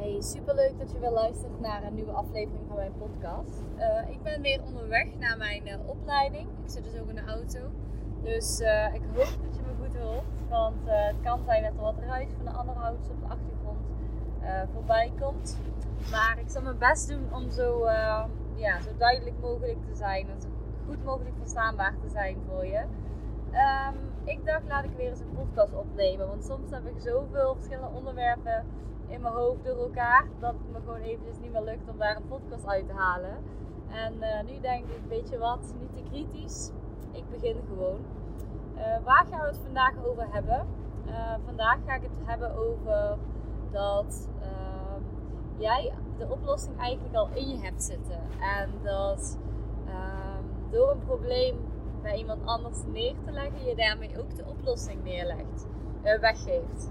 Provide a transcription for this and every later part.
Hey, superleuk dat je weer luistert naar een nieuwe aflevering van mijn podcast. Uh, ik ben weer onderweg naar mijn uh, opleiding. Ik zit dus ook in de auto. Dus uh, ik hoop dat je me goed hoort. Want het kan zijn dat er wat ruis van de andere auto's op de achtergrond voorbij komt. Maar ik zal mijn best doen om zo, ja, zo duidelijk mogelijk te zijn. En zo goed mogelijk verstaanbaar te zijn voor je. Um, ik dacht, laat ik weer eens een podcast opnemen. Want soms heb ik zoveel verschillende onderwerpen in mijn hoofd door elkaar. Dat het me gewoon eventjes niet meer lukt om daar een podcast uit te halen. En uh, nu denk ik, weet je wat, niet te kritisch. Ik begin gewoon. Uh, waar gaan we het vandaag over hebben? Uh, vandaag ga ik het hebben over dat ehm, jij de oplossing eigenlijk al in je hebt zitten. En dat ehm, door een probleem bij iemand anders neer te leggen, je daarmee ook de oplossing neerlegt, weggeeft.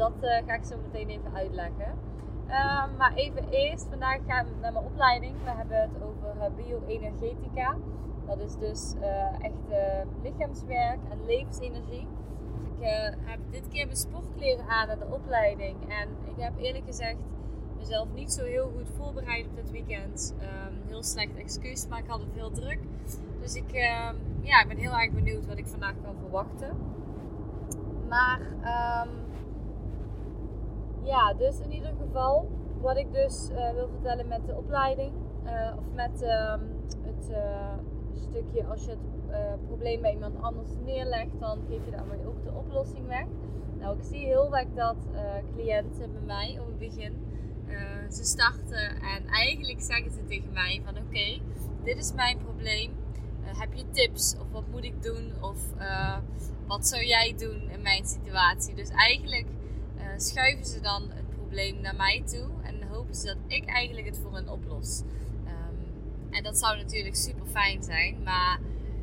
Dat uh, ga ik zo meteen even uitleggen. Uh, maar even eerst, vandaag gaan we naar mijn opleiding. We hebben het over uh, bioenergetica. Dat is dus uh, echt lichaamswerk en levensenergie. Ik heb dit keer mijn sportkleren aan naar de opleiding. En ik heb eerlijk gezegd mezelf niet zo heel goed voorbereid op dit weekend. Um, heel slecht excuus, maar ik had het heel druk. Dus ik, ehm, ja, ik ben heel erg benieuwd wat ik vandaag kan verwachten. Maar ja, dus in ieder geval, wat ik dus uh, wil vertellen met de opleiding, uh, of met um, het uh, stukje als je het probleem bij iemand anders neerlegt, dan geef je daarmee ook de oplossing weg. Nou, ik zie heel vaak dat cliënten bij mij op het begin, ze starten en eigenlijk zeggen ze tegen mij van oké, dit is mijn probleem, heb je tips of wat moet ik doen of wat zou jij doen in mijn situatie? Dus eigenlijk schuiven ze dan het probleem naar mij toe en hopen ze dat ik eigenlijk het voor hen oplos. Um, en dat zou natuurlijk super fijn zijn, maar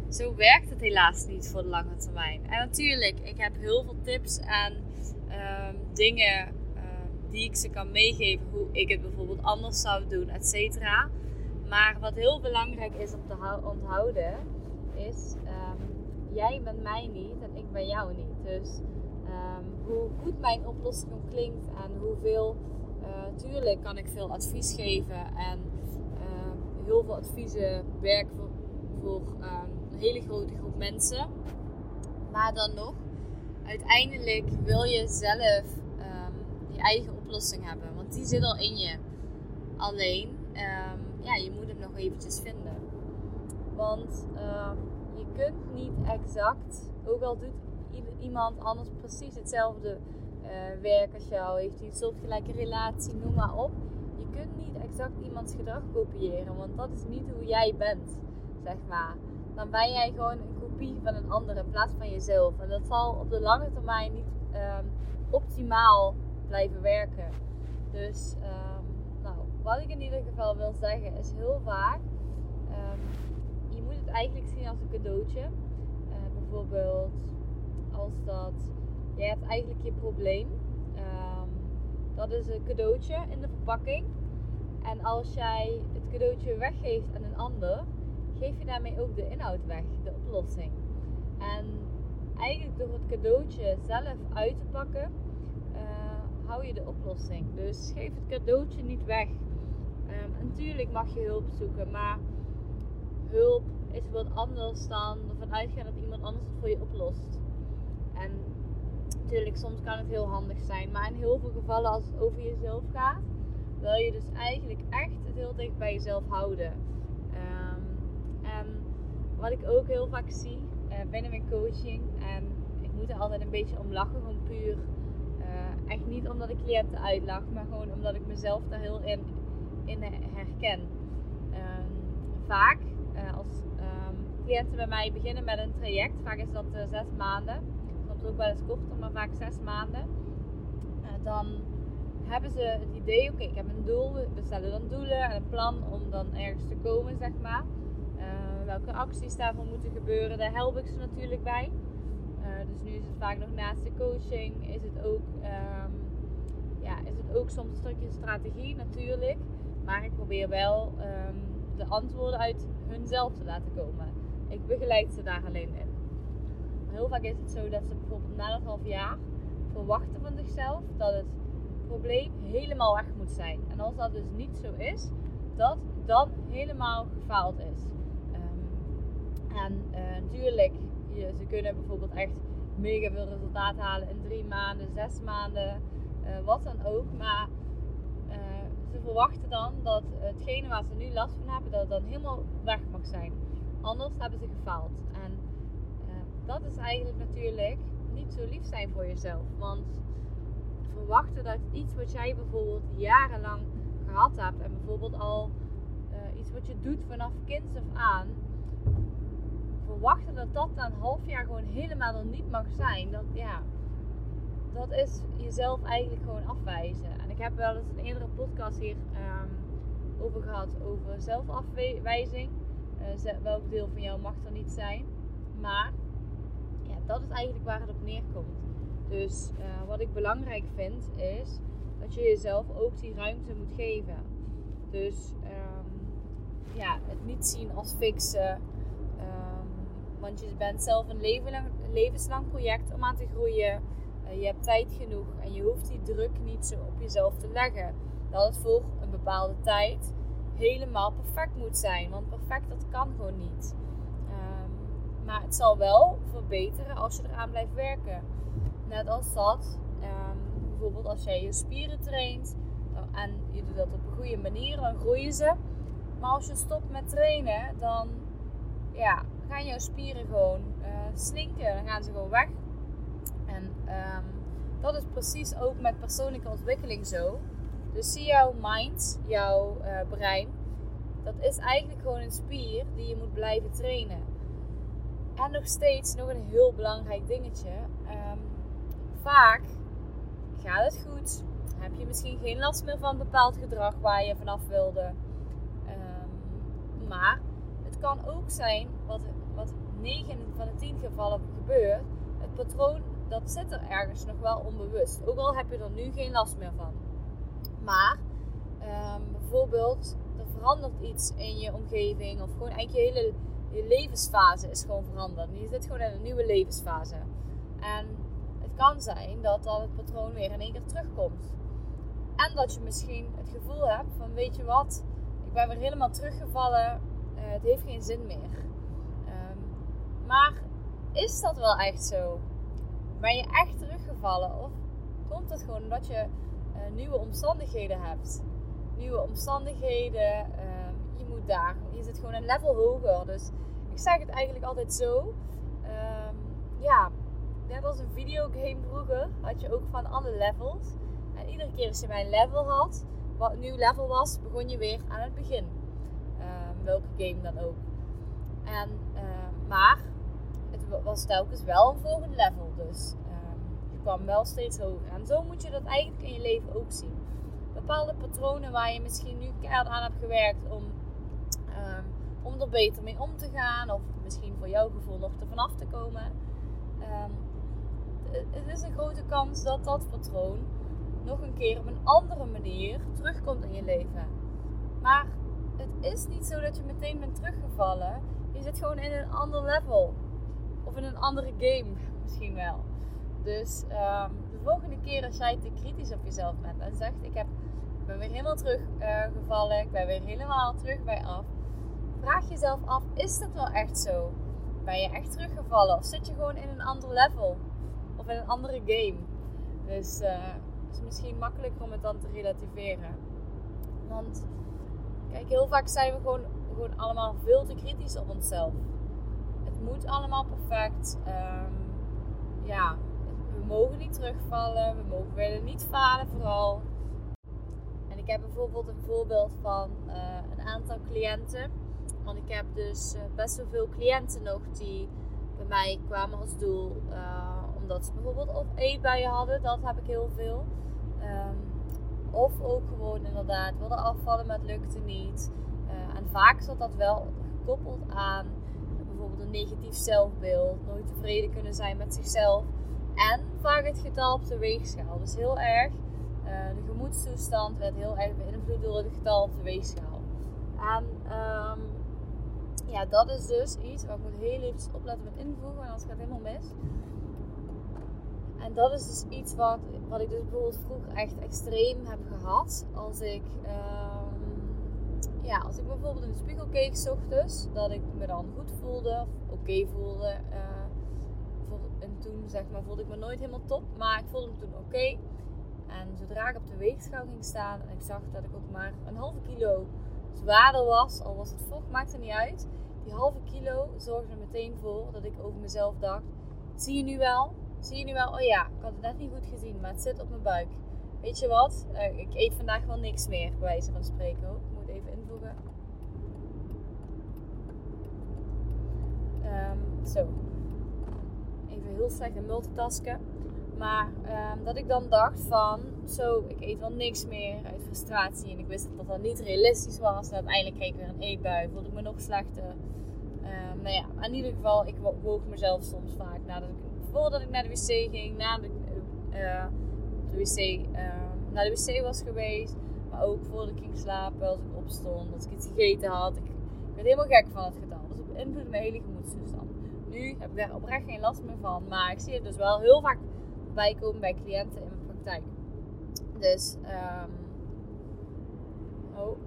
zo werkt het helaas niet voor de lange termijn. En natuurlijk, ik heb heel veel tips en um, dingen uh, die ik ze kan meegeven, hoe ik het bijvoorbeeld anders zou doen, et cetera. Maar wat heel belangrijk is om te onthouden, is jij bent mij niet en ik ben jou niet. Dus hoe goed mijn oplossing ook klinkt en hoeveel. Uh, tuurlijk kan ik veel advies geven en uh, heel veel adviezen werken voor, voor um, een hele grote groep mensen. Maar dan nog, uiteindelijk wil je zelf um, je eigen oplossing hebben, want die zit al in je. Alleen, ja, je moet hem nog eventjes vinden. Want je kunt niet exact, ook al doet iemand anders precies hetzelfde uh, werk als jou, heeft hij een soortgelijke relatie, noem maar op. Je kunt niet exact iemands gedrag kopiëren, want dat is niet hoe jij bent, zeg maar. Dan ben jij gewoon een kopie van een ander in plaats van jezelf. En dat zal op de lange termijn niet um, optimaal blijven werken. Dus, um, nou, wat ik in ieder geval wil zeggen is heel vaak, um, je moet het eigenlijk zien als een cadeautje. Uh, bijvoorbeeld als dat jij hebt eigenlijk je probleem. Um, dat is een cadeautje in de verpakking. En als jij het cadeautje weggeeft aan een ander, geef je daarmee ook de inhoud weg, de oplossing. En eigenlijk door het cadeautje zelf uit te pakken, uh, hou je de oplossing. Dus geef het cadeautje niet weg. Um, natuurlijk mag je hulp zoeken, maar hulp is wat anders dan ervan uitgaan dat iemand anders het voor je oplost. En natuurlijk, soms kan het heel handig zijn. Maar in heel veel gevallen, als het over jezelf gaat, wil je dus eigenlijk echt het heel dicht bij jezelf houden. Um, en wat ik ook heel vaak zie uh, binnen mijn coaching, en ik moet er altijd een beetje om lachen, gewoon puur. Uh, echt niet omdat ik cliënten uitlach, maar gewoon omdat ik mezelf daar heel in, in herken. Um, vaak, uh, als um, cliënten bij mij beginnen met een traject, vaak is dat zes maanden soms ook wel eens korter, maar vaak zes maanden. Uh, dan hebben ze het idee, oké, ik heb een doel, we stellen dan doelen en een plan om dan ergens te komen, zeg maar. Uh, welke acties daarvoor moeten gebeuren, daar help ik ze natuurlijk bij. Uh, dus nu is het vaak nog naast de coaching, is het ook, um, ja, is het ook soms een stukje strategie natuurlijk. Maar ik probeer wel um, de antwoorden uit hunzelf te laten komen. Ik begeleid ze daar alleen in heel vaak is het zo dat ze bijvoorbeeld na een half jaar verwachten van zichzelf dat het probleem helemaal weg moet zijn. En als dat dus niet zo is, dat dan helemaal gefaald is. Ehm, en uh, natuurlijk, je, ze kunnen bijvoorbeeld echt mega veel resultaat halen in drie maanden, zes maanden, uh, wat dan ook. Maar uh, ze verwachten dan dat hetgene waar ze nu last van hebben, dat het dan helemaal weg mag zijn. Anders hebben ze gefaald. En dat is eigenlijk natuurlijk niet zo lief zijn voor jezelf. Want verwachten dat iets wat jij bijvoorbeeld jarenlang gehad hebt en bijvoorbeeld al uh, iets wat je doet vanaf kinds af aan, verwachten dat dat na een half jaar gewoon helemaal er niet mag zijn, dat, ja, dat is jezelf eigenlijk gewoon afwijzen. En ik heb wel eens een eerdere podcast hier um, over gehad over zelfafwijzing. Uh, welk deel van jou mag er niet zijn. Maar dat is eigenlijk waar het op neerkomt. Dus uh, wat ik belangrijk vind is dat je jezelf ook die ruimte moet geven. Dus um, ja, het niet zien als fixen. Um, want je bent zelf een leven levenslang project om aan te groeien. Uh, je hebt tijd genoeg en je hoeft die druk niet zo op jezelf te leggen. Dat het voor een bepaalde tijd helemaal perfect moet zijn. Want perfect dat kan gewoon niet. Maar het zal wel verbeteren als je eraan blijft werken. Net als dat, um, bijvoorbeeld als jij je spieren traint en je doet dat op een goede manier, dan groeien ze. Maar als je stopt met trainen, dan ja, gaan jouw spieren gewoon uh, slinken. Dan gaan ze gewoon weg. En um, dat is precies ook met persoonlijke ontwikkeling zo. Dus zie jouw mind, jouw uh, brein, dat is eigenlijk gewoon een spier die je moet blijven trainen. En nog steeds nog een heel belangrijk dingetje. Um, vaak gaat het goed. Heb je misschien geen last meer van bepaald gedrag waar je vanaf wilde. Um, maar het kan ook zijn, wat, wat 9 van de 10 gevallen gebeurt, het patroon dat zit er ergens nog wel onbewust. Ook al heb je er nu geen last meer van. Maar um, bijvoorbeeld, er verandert iets in je omgeving of gewoon eigenlijk je hele je levensfase is gewoon veranderd. Je zit gewoon in een nieuwe levensfase. En kan zijn dat dan het patroon weer in één keer terugkomt. En dat je misschien het gevoel hebt van weet je wat, ik ben weer helemaal teruggevallen, uh, het heeft geen zin meer. Um, maar is dat wel echt zo? Ben je echt teruggevallen of komt het gewoon omdat je uh, nieuwe omstandigheden hebt? Nieuwe omstandigheden, uh, daar, je zit gewoon een level hoger. Dus ik zeg het eigenlijk altijd zo. Ehm, ja, net als een videogame vroeger, had je ook van alle levels. En iedere keer als je bij een level had, wat nieuw level was, begon je weer aan het begin. Uh, welke game dan ook. En, uh, maar het was telkens wel een volgend level. Dus je kwam wel steeds hoger. En zo moet je dat eigenlijk in je leven ook zien. Bepaalde patronen waar je misschien nu keihard aan hebt gewerkt om, ehm, om er beter mee om te gaan. Of misschien voor jouw gevoel nog er vanaf te komen. Um, het is een grote kans dat dat patroon nog een keer op een andere manier terugkomt in je leven. Maar het is niet zo dat je meteen bent teruggevallen. Je zit gewoon in een ander level. Of in een andere game misschien wel. Dus um, de volgende keer als jij te kritisch op jezelf bent en zegt: Ik heb, ben weer helemaal teruggevallen, ik ben weer helemaal terug bij af. Vraag jezelf af: Is dat wel echt zo? Ben je echt teruggevallen? Of zit je gewoon in een ander level? of in een andere game. Dus uh, het is misschien makkelijker om het dan te relativeren. Want kijk, heel vaak zijn we gewoon, gewoon allemaal veel te kritisch op onszelf. Het moet allemaal perfect. Um, ja, we mogen niet terugvallen. We mogen willen niet falen vooral. En ik heb bijvoorbeeld een voorbeeld van uh, een aantal cliënten. Want ik heb dus uh, best wel veel cliënten nog die bij mij kwamen als doel. Uh, omdat ze bijvoorbeeld of eetbuien hadden, dat heb ik heel veel. Um, of ook gewoon inderdaad wilden afvallen, maar het lukte niet. Uh, en vaak zat dat wel gekoppeld aan bijvoorbeeld een negatief zelfbeeld, nooit tevreden kunnen zijn met zichzelf. En vaak het getal op de weegschaal. Dus heel erg, de gemoedstoestand werd heel erg beïnvloed door het getal op de weegschaal. En um, ja, dat is dus iets waar ik moet heel even opletten met invoegen, want anders gaat het helemaal mis. En dat is dus iets wat, wat ik dus bijvoorbeeld vroeger echt extreem heb gehad. Als ik, ehm, ja, als ik bijvoorbeeld in de spiegel keek ochtends, dat ik me dan goed voelde oké voelde. Uh, voor, en toen zeg maar, voelde ik me nooit helemaal top, maar ik voelde me toen oké. En zodra ik op de weegschaal ging staan en ik zag dat ik ook maar een halve kilo zwaarder was, al was het vocht, maakte niet uit. Die halve kilo zorgde er meteen voor dat ik over mezelf dacht: zie je nu wel? Zie je nu wel? Oh ja, ik had het net niet goed gezien, maar het zit op mijn buik. Weet je wat? Uh, ik eet vandaag wel niks meer, bij wijze van spreken. Ik moet even invoegen. Um, zo. Even heel slecht multitasken. Maar um, dat ik dan dacht van, zo, ik eet wel niks meer uit frustratie. En ik wist dat dat niet realistisch was. En uiteindelijk kreeg ik weer een eetbui. Voelde ik me nog slechter. Um, nou ja, in ieder geval, ik woog mezelf soms vaak nadat ik, voordat ik naar de wc ging. Nadat ik uh, de wc, uh, naar de wc was geweest. Maar ook voordat ik ging slapen, als ik opstond, als ik iets gegeten had. Ik, ik werd helemaal gek van het getal. Dus het beïnvloedde mijn hele gemoedstoestand. Nu heb ik daar oprecht geen last meer van. Maar ik zie het dus wel heel vaak bijkomen bij cliënten in mijn praktijk. Dus, um, oh.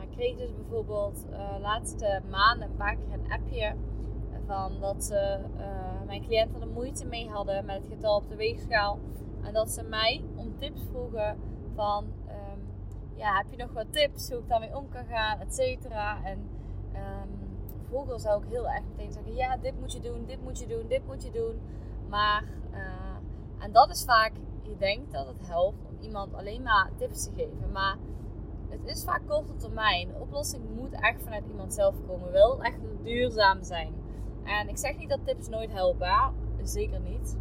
Ik kreeg dus bijvoorbeeld uh, laatste maanden een paar keer een appje van dat ze, uh, mijn cliënten er moeite mee hadden met het getal op de weegschaal. En dat ze mij om tips vroegen van, um, ja, heb je nog wat tips hoe ik daarmee om kan gaan, et cetera. En um, vroeger zou ik heel erg meteen zeggen: ja, dit moet je doen, dit moet je doen, dit moet je doen. Maar, uh, en dat is vaak, je denkt dat het helpt om iemand alleen maar tips te geven. Maar het is vaak korte termijn. De oplossing moet echt vanuit iemand zelf komen. Wil echt duurzaam zijn. En ik zeg niet dat tips nooit helpen, zeker niet.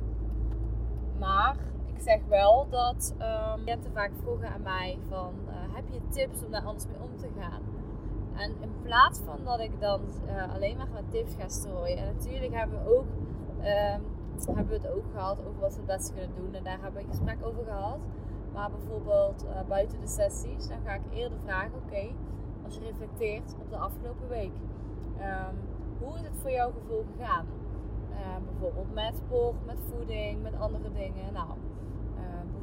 Maar ik zeg wel dat um, cliënten vaak vroegen aan mij van, uh, heb je tips om daar anders mee om te gaan? En in plaats van dat ik dan uh, alleen maar met tips ga strooien. En natuurlijk hebben we ook, um, hebben we het ook gehad over wat we het beste kunnen doen. En daar hebben we een gesprek over gehad. Maar bijvoorbeeld uh, buiten de sessies, dan ga ik eerder vragen: oké, als je reflecteert op de afgelopen week, um, hoe is het voor jouw gevoel gegaan? Uh, bijvoorbeeld met sport, met voeding, met andere dingen. Nou,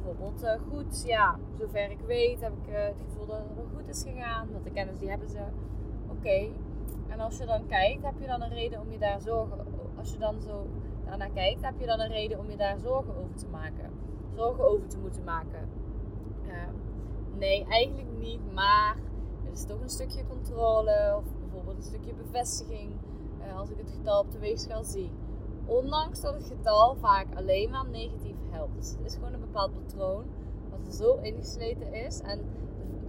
bijvoorbeeld uh, goed. Ja, zover ik weet heb ik uh, het gevoel dat het wel goed is gegaan. Want de kennis die hebben ze. Oké. En als je dan kijkt, heb je dan een reden om je daar zorgen... Als je dan zo daarnaar kijkt, heb je dan een reden om je daar zorgen over te maken. Zorgen over te moeten maken. Uh, nee, eigenlijk niet. Maar het is toch een stukje controle. Of bijvoorbeeld een stukje bevestiging. Eh, als ik het getal op de weegschaal zie. Ondanks dat het getal vaak alleen maar negatief helpt. Dus het is gewoon een bepaald patroon wat er zo ingesleten is. En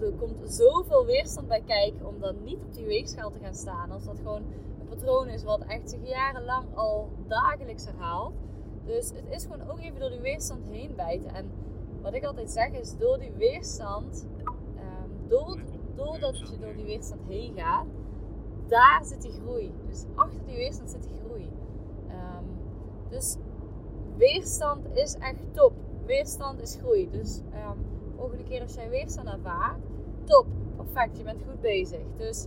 er komt zoveel weerstand bij kijken om dan niet op die weegschaal te gaan staan. Als dat gewoon een patroon is wat echt zich jarenlang al dagelijks herhaalt. Dus het is gewoon ook even door die weerstand heen bijten. En wat ik altijd zeg is, door die weerstand, um, door, doordat je door die weerstand heen gaat, daar zit die groei. Dus achter die weerstand zit die groei. Um, dus weerstand is echt top. Weerstand is groei. Dus um, volgende keer als jij weerstand ervaart, top, perfect, je bent goed bezig. Dus,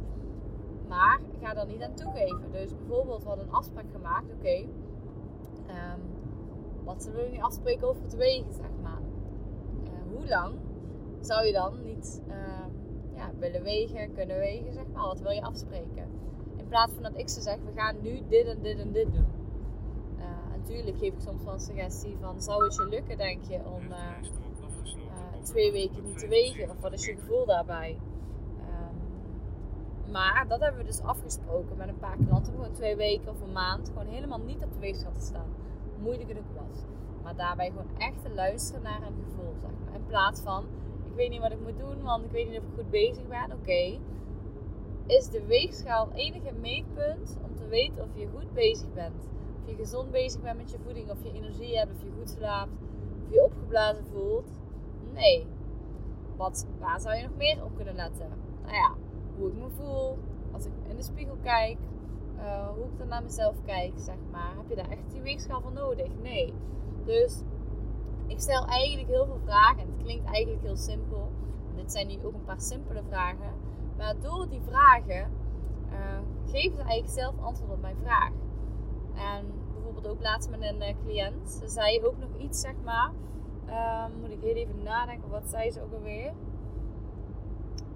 maar ga er niet aan toegeven. Dus bijvoorbeeld, we hadden een afspraak gemaakt, oké, um, wat zullen we nu afspreken over het wegen, zeg maar. Uh, hoe lang zou je dan niet uh, ja, willen wegen, kunnen wegen, zeg maar. Wat wil je afspreken? In plaats van dat ik ze zeg, we gaan nu dit en dit en dit doen natuurlijk geef ik soms wel een suggestie van zou het je lukken, denk je, om uh, uh, twee weken niet te wegen? Of wat is je gevoel daarbij? Um, maar dat hebben we dus afgesproken met een paar klanten. Gewoon twee weken of een maand. Gewoon helemaal niet op de weegschaal te staan. Moeilijk het ook was. Maar daarbij gewoon echt te luisteren naar een gevoel, zeg maar. In plaats van, ik weet niet wat ik moet doen, want ik weet niet of ik goed bezig ben. Oké. Okay. Is de weegschaal enige meetpunt om te weten of je goed bezig bent? Je gezond bezig bent met je voeding, of je energie hebt, of je goed slaapt, of je opgeblazen voelt. Nee. Wat, waar zou je nog meer op kunnen letten? Nou ja, hoe ik me voel, als ik in de spiegel kijk, uh, hoe ik dan naar mezelf kijk, zeg maar. Heb je daar echt die weegschaal voor nodig? Nee. Dus ik stel eigenlijk heel veel vragen. En het klinkt eigenlijk heel simpel. Dit zijn nu ook een paar simpele vragen. Maar door die vragen uh, geven ze eigenlijk zelf antwoord op mijn vraag. En ook laatst met een uh, cliënt. Ze zei ook nog iets, zeg maar. Um, moet ik heel even nadenken, wat zei ze ook alweer?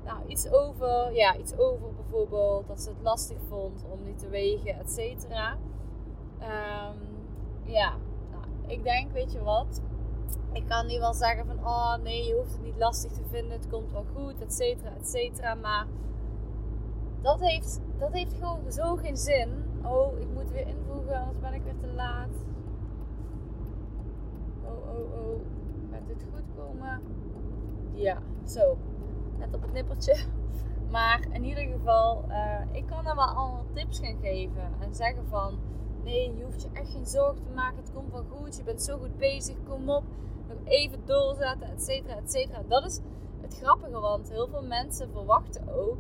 Nou, iets over, ja, iets over bijvoorbeeld dat ze het lastig vond om niet te wegen, et cetera. Um, ja, nou, ik denk, weet je wat? Ik kan nu wel zeggen van, oh nee, je hoeft het niet lastig te vinden, het komt wel goed, et cetera, et cetera. Maar dat heeft, dat heeft gewoon zo geen zin. Oh, ik weer invoegen, anders ben ik weer te laat. Oh, oh, oh. Gaat dit goed komen? Ja, zo. Net op het nippertje. Maar in ieder geval, uh, ik kan er wel allemaal tips gaan geven. En zeggen van, nee, je hoeft je echt geen zorgen te maken. Het komt wel goed. Je bent zo goed bezig. Kom op. Nog even doorzetten, et cetera, et cetera. Dat is het grappige, want heel veel mensen verwachten ook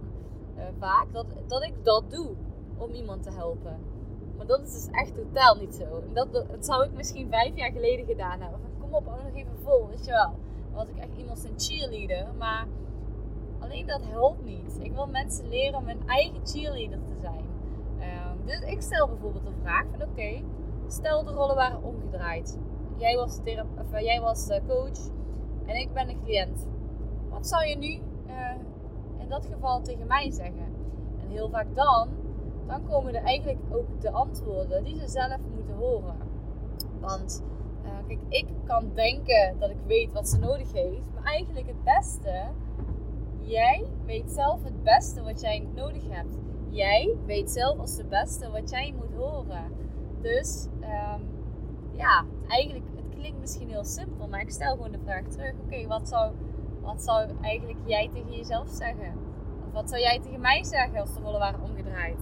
uh, vaak dat, dat ik dat doe om iemand te helpen. Maar dat is dus echt totaal niet zo. En dat, dat, zou ik misschien vijf jaar geleden gedaan hebben. Kom op, hou nog even vol, weet je wel. Dan was ik echt iemand zijn cheerleader. Maar alleen dat helpt niet. Ik wil mensen leren om hun eigen cheerleader te zijn. Um, dus ik stel bijvoorbeeld de vraag van oké, stel de rollen waren omgedraaid. Jij was, of, uh, jij was de coach en ik ben de cliënt. Wat zou je nu uh, in dat geval tegen mij zeggen? En heel vaak dan dan komen er eigenlijk ook de antwoorden die ze zelf moeten horen. Want uh, kijk, ik kan denken dat ik weet wat ze nodig heeft, maar eigenlijk het beste, jij weet zelf het beste wat jij nodig hebt. Jij weet zelf als de beste wat jij moet horen. Dus um, ja, eigenlijk, het klinkt misschien heel simpel, maar ik stel gewoon de vraag terug: oké, wat, zou, wat zou eigenlijk jij tegen jezelf zeggen? Of wat zou jij tegen mij zeggen als de rollen waren omgedraaid?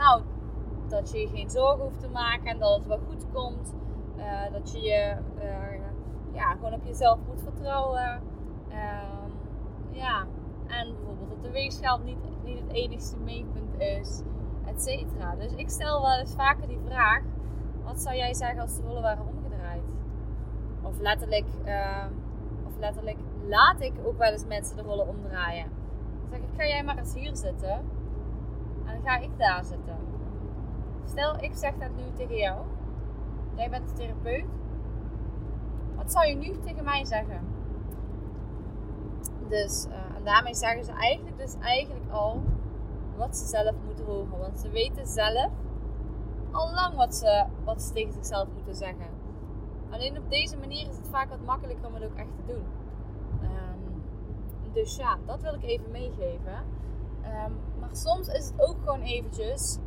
Nou, dat je je geen zorgen hoeft te maken en dat het wel goed komt. Uh, dat je je uh, ja, gewoon op jezelf moet vertrouwen. Uh, ja, en bijvoorbeeld dat de weegschaal niet, niet het enigste meetpunt is, et cetera. Dus ik stel wel eens vaker die vraag: wat zou jij zeggen als de rollen waren omgedraaid? Of letterlijk, ehm, of letterlijk laat ik ook wel eens mensen de rollen omdraaien. Zeg ik: ga jij maar eens hier zitten ga ik daar zitten. Stel, ik zeg dat nu tegen jou. Jij bent de therapeut. Wat zou je nu tegen mij zeggen? Dus, uh, en daarmee zeggen ze eigenlijk dus eigenlijk al wat ze zelf moeten horen. Want ze weten zelf al lang wat ze, wat ze tegen zichzelf moeten zeggen. Alleen op deze manier is het vaak wat makkelijker om het ook echt te doen. Um, dus ja, dat wil ik even meegeven. Um, maar soms is het ook gewoon eventjes.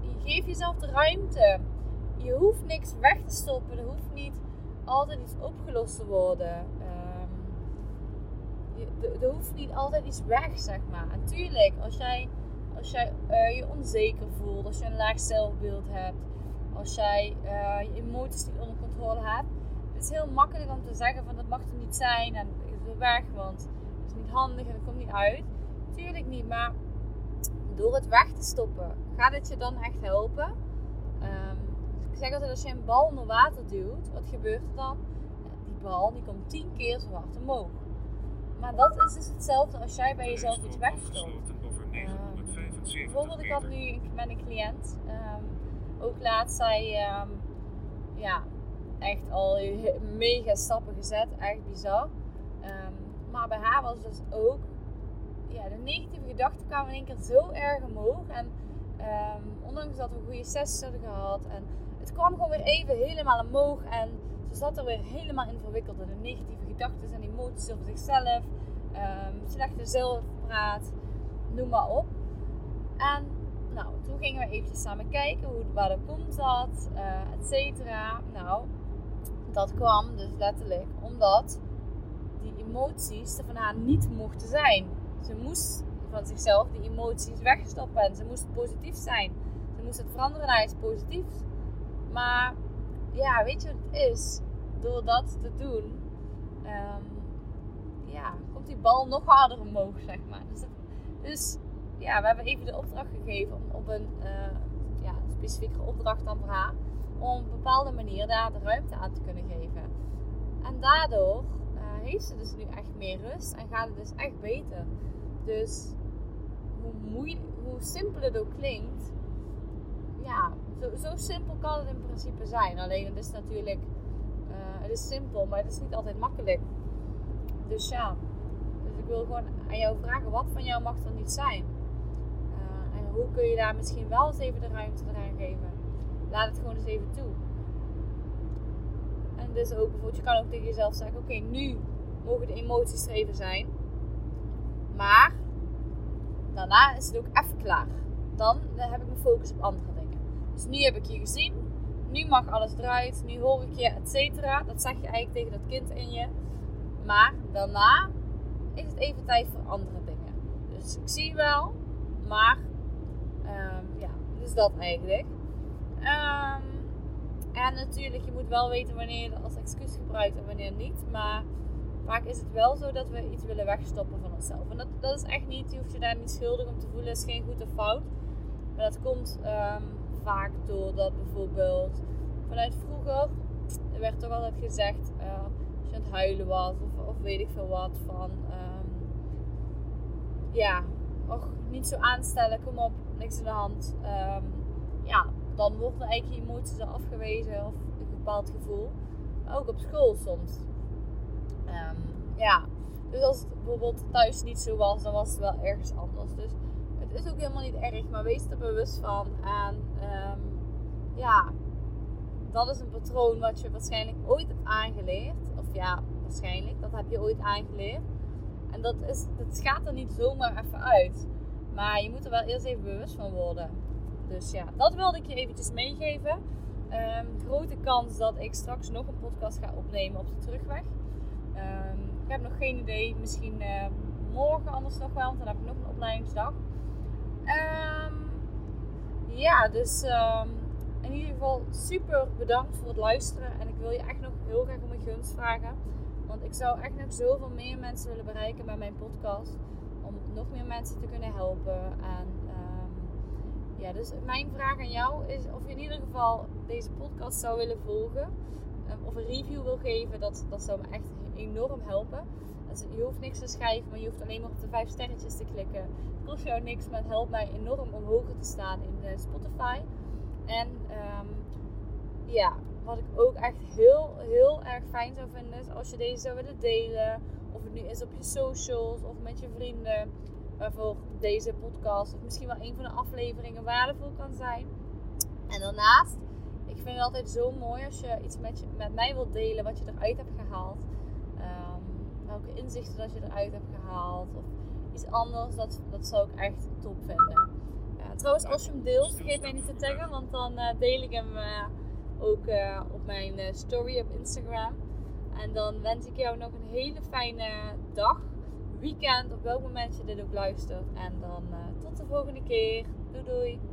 Je geeft jezelf de ruimte. Je hoeft niks weg te stoppen. Er hoeft niet altijd iets opgelost te worden. Um, je, er hoeft niet altijd iets weg, zeg maar. En tuurlijk, als jij, als jij uh, je onzeker voelt, als je een laag zelfbeeld hebt, als jij uh, je emoties niet onder controle hebt, het is heel makkelijk om te zeggen van dat mag er niet zijn en het is weg, want het is niet handig en het komt niet uit. Tuurlijk niet, maar door het weg te stoppen, gaat het je dan echt helpen? Um, ik zeg altijd, als je een bal onder water duwt, wat gebeurt er dan? Die bal die komt tien keer zo hard omhoog. Maar dat is dus hetzelfde als jij bij jezelf iets wegstopt. Um, bijvoorbeeld, ik had nu met een cliënt, um, ook laatst, zij ja, echt al mega stappen gezet, echt bizar. maar bij haar was het dus ook ja, de negatieve gedachten kwamen in één keer zo erg omhoog. En um, ondanks dat we goede sessies hadden gehad. En het kwam gewoon weer even helemaal omhoog. En ze zat er weer helemaal in verwikkeld. In de negatieve gedachten en emoties over zichzelf. Um, slechte zelfpraat. Noem maar op. En nou, toen gingen we eventjes samen kijken hoe, waar dat komt dat, uh, et cetera. Nou, dat kwam dus letterlijk omdat die emoties er van haar niet mochten zijn. Ze moest van zichzelf die emoties wegstoppen en ze moest positief zijn. Ze moest het veranderen naar iets positiefs. Maar ja, weet je wat het is? Door dat te doen, um, ja, komt die bal nog harder omhoog, zeg maar. Dus, dus ja, we hebben even de opdracht gegeven om op een uh, ja, specifieke opdracht dan voor haar. Om op een bepaalde manier daar de ruimte aan te kunnen geven. En daardoor uh, heeft ze dus nu echt meer rust en gaat het dus echt beter. Dus hoe, hoe simpel het ook klinkt, ja, zo, zo, simpel kan het in principe zijn. Alleen het is natuurlijk, uh, het is simpel, maar het is niet altijd makkelijk. Dus ja, dus ik wil gewoon aan jou vragen, wat van jou mag er niet zijn? Uh, en hoe kun je daar misschien wel eens even de ruimte eraan geven? Laat het gewoon eens even toe. En dus ook bijvoorbeeld, je kan ook tegen jezelf zeggen, oké, nu mogen de emoties er even zijn. Maar daarna is het ook even klaar. Dan heb ik mijn focus op andere dingen. Dus nu heb ik je gezien. Nu mag alles eruit. Nu hoor ik je, et cetera. Dat zeg je eigenlijk tegen dat kind in je. Maar daarna is het even tijd voor andere dingen. Dus ik zie wel. Maar um, ja, dus dat eigenlijk. Um, en natuurlijk, je moet wel weten wanneer je het als excuus gebruikt en wanneer niet. Maar vaak is het wel zo dat we iets willen wegstoppen van onszelf. En dat, dat is echt niet, je hoeft je daar niet schuldig om te voelen, is geen goed of fout. Maar dat komt um, vaak doordat bijvoorbeeld vanuit vroeger, er werd toch altijd gezegd, uh, als je aan het huilen was of, of weet ik veel wat, van um, ja, och, niet zo aanstellen, kom op, niks in de hand. Um, ja, dan worden eigenlijk je emoties afgewezen of een bepaald gevoel. Ook op school soms. Um, ja, dus als het bijvoorbeeld thuis niet zo was, dan was het wel ergens anders. Dus het is ook helemaal niet erg, maar wees er bewust van. En um, ja, dat is een patroon wat je waarschijnlijk ooit hebt aangeleerd. Of ja, waarschijnlijk, dat heb je ooit aangeleerd. En dat, is, dat gaat er niet zomaar even uit. Maar je moet er wel eerst even bewust van worden. Dus ja, dat wilde ik je eventjes meegeven. Um, grote kans dat ik straks nog een podcast ga opnemen op de terugweg. Um, ik heb nog geen idee. Misschien uh, morgen anders nog wel, want dan heb ik nog een opleidingsdag. Um, ja, dus in ieder geval super bedankt voor het luisteren. En ik wil je echt nog heel graag om een gunst vragen. Want ik zou echt nog zoveel meer mensen willen bereiken met mijn podcast. Om nog meer mensen te kunnen helpen. En ja, dus mijn vraag aan jou is of je in ieder geval deze podcast zou willen volgen. Ehm, of een review wil geven. Dat, dat zou me echt enorm helpen. Dus je hoeft niks te schrijven, maar je hoeft alleen maar op de vijf sterretjes te klikken. Het kost jou niks, maar het helpt mij enorm om hoger te staan in de Spotify. En um, ja, wat ik ook echt heel, heel erg fijn zou vinden is als je deze zou willen delen. Of het nu is op je socials of met je vrienden waarvoor deze podcast of misschien wel een van de afleveringen waardevol kan zijn. En daarnaast, ik vind het altijd zo mooi als je iets met, met mij wilt delen wat je eruit hebt gehaald. Welke inzichten dat je eruit hebt gehaald of iets anders, dat, dat zou ik echt top vinden. Trouwens, als je hem deelt, vergeet mij niet te taggen, want dan uh, deel ik hem uh, ook uh, op mijn story op Instagram. En dan wens ik jou nog een hele fijne dag weekend, op welk moment je dit ook luistert. En dan tot de volgende keer. Doei doei!